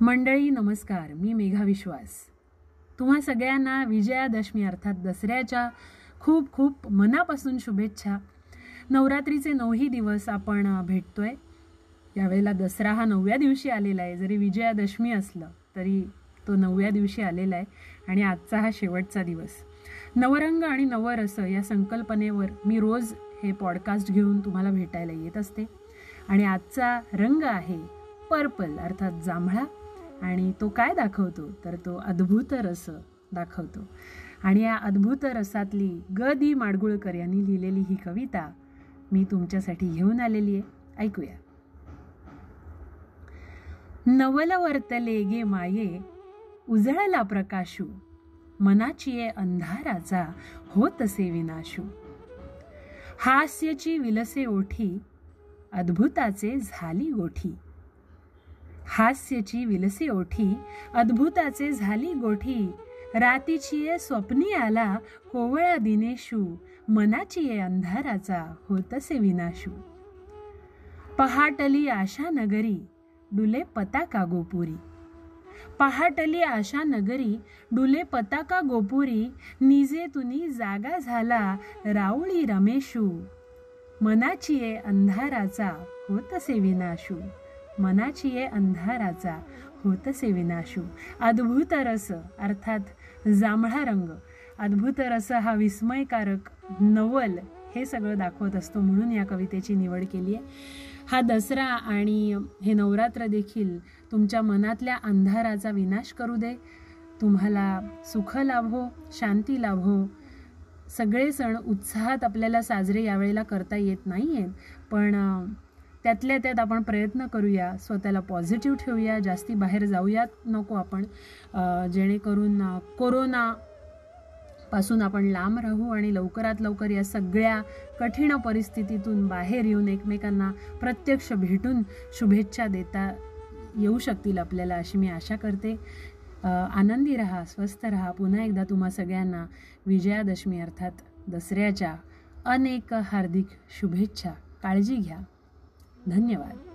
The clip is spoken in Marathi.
मंडळी नमस्कार. मी मेघा विश्वास. तुम्हा सगळ्यांना विजयादशमी अर्थात दसऱ्याच्या खूप खूप मनापासून शुभेच्छा. नवरात्रीचे नऊही दिवस आपण भेटतोय. यावेळेला दसरा हा नवव्या दिवशी आलेला आहे. जरी विजयादशमी असलं तरी तो नवव्या दिवशी आलेला आहे आणि आजचा हा शेवटचा दिवस. नवरंग आणि नवरस या संकल्पनेवर मी रोज हे पॉडकास्ट घेऊन तुम्हाला भेटायला येत असते. आणि आजचा रंग आहे पर्पल अर्थात जांभळा. आणि तो काय दाखवतो? तर तो अद्भुत रस दाखवतो. आणि या अद्भुत रसातली ग. दी. माडगुळकर यांनी लिहिलेली ही कविता मी तुमच्यासाठी घेऊन आलेली आहे. ऐकूया. नवल वर्तले गे माये उजळला प्रकाशू. मनाची ये अंधाराचा होतसे विनाशू. हास्यची विलसे ओठी अद्भुताचे झाली गोठी. हास्यची विलसी ओठी अद्भुताचे झाली गोठी. रातीची ये स्वप्नी आला कोवळा दिनेशू मनाची ये अंधाराचा होतसे विनाशू. पहाटली आशा नगरी डुले पताका गोपुरी. पहाटली आशा नगरी डुले पताका गोपुरी. निजे तुनी जागा झाला राऊळी रमेशू. मनाची ये अंधाराचा होतसे विनाशू. मनाची ये अंधाराचा होतसे विनाशू. अद्भुत रस अर्थात जांभळा रंग. अद्भुत रस हा विस्मयकारक नवल हे सगळं दाखवत असतो म्हणून या कवितेची निवड केली आहे. हा दसरा आणि हे नवरात्र देखील तुमच्या मनातल्या अंधाराचा विनाश करू दे. तुम्हाला सुख लाभो शांती लाभो. सगळे सण उत्साहात आपल्याला साजरे यावेळेला करता येत नाही आहेत पण त्यातल्या त्यात आपण प्रयत्न करूया स्वतःला पॉझिटिव्ह ठेवूया जास्ती बाहेर जाऊयात नको आपण जेणेकरून कोरोना पासून आपण लांब राहू आणि लवकरात लवकर या सगळ्या कठीण परिस्थितीतून बाहेर येऊन एकमेकांना प्रत्यक्ष भेटून शुभेच्छा देता येऊ शकतील आपल्याला अशी मी आशा करते. आनंदी रहा स्वस्थ रहा. पुन्हा एकदा तुम्हा सगळ्यांना विजयादशमी अर्थात दसऱ्याच्या अनेक हार्दिक शुभेच्छा. काळजी घ्या. धन्यवाद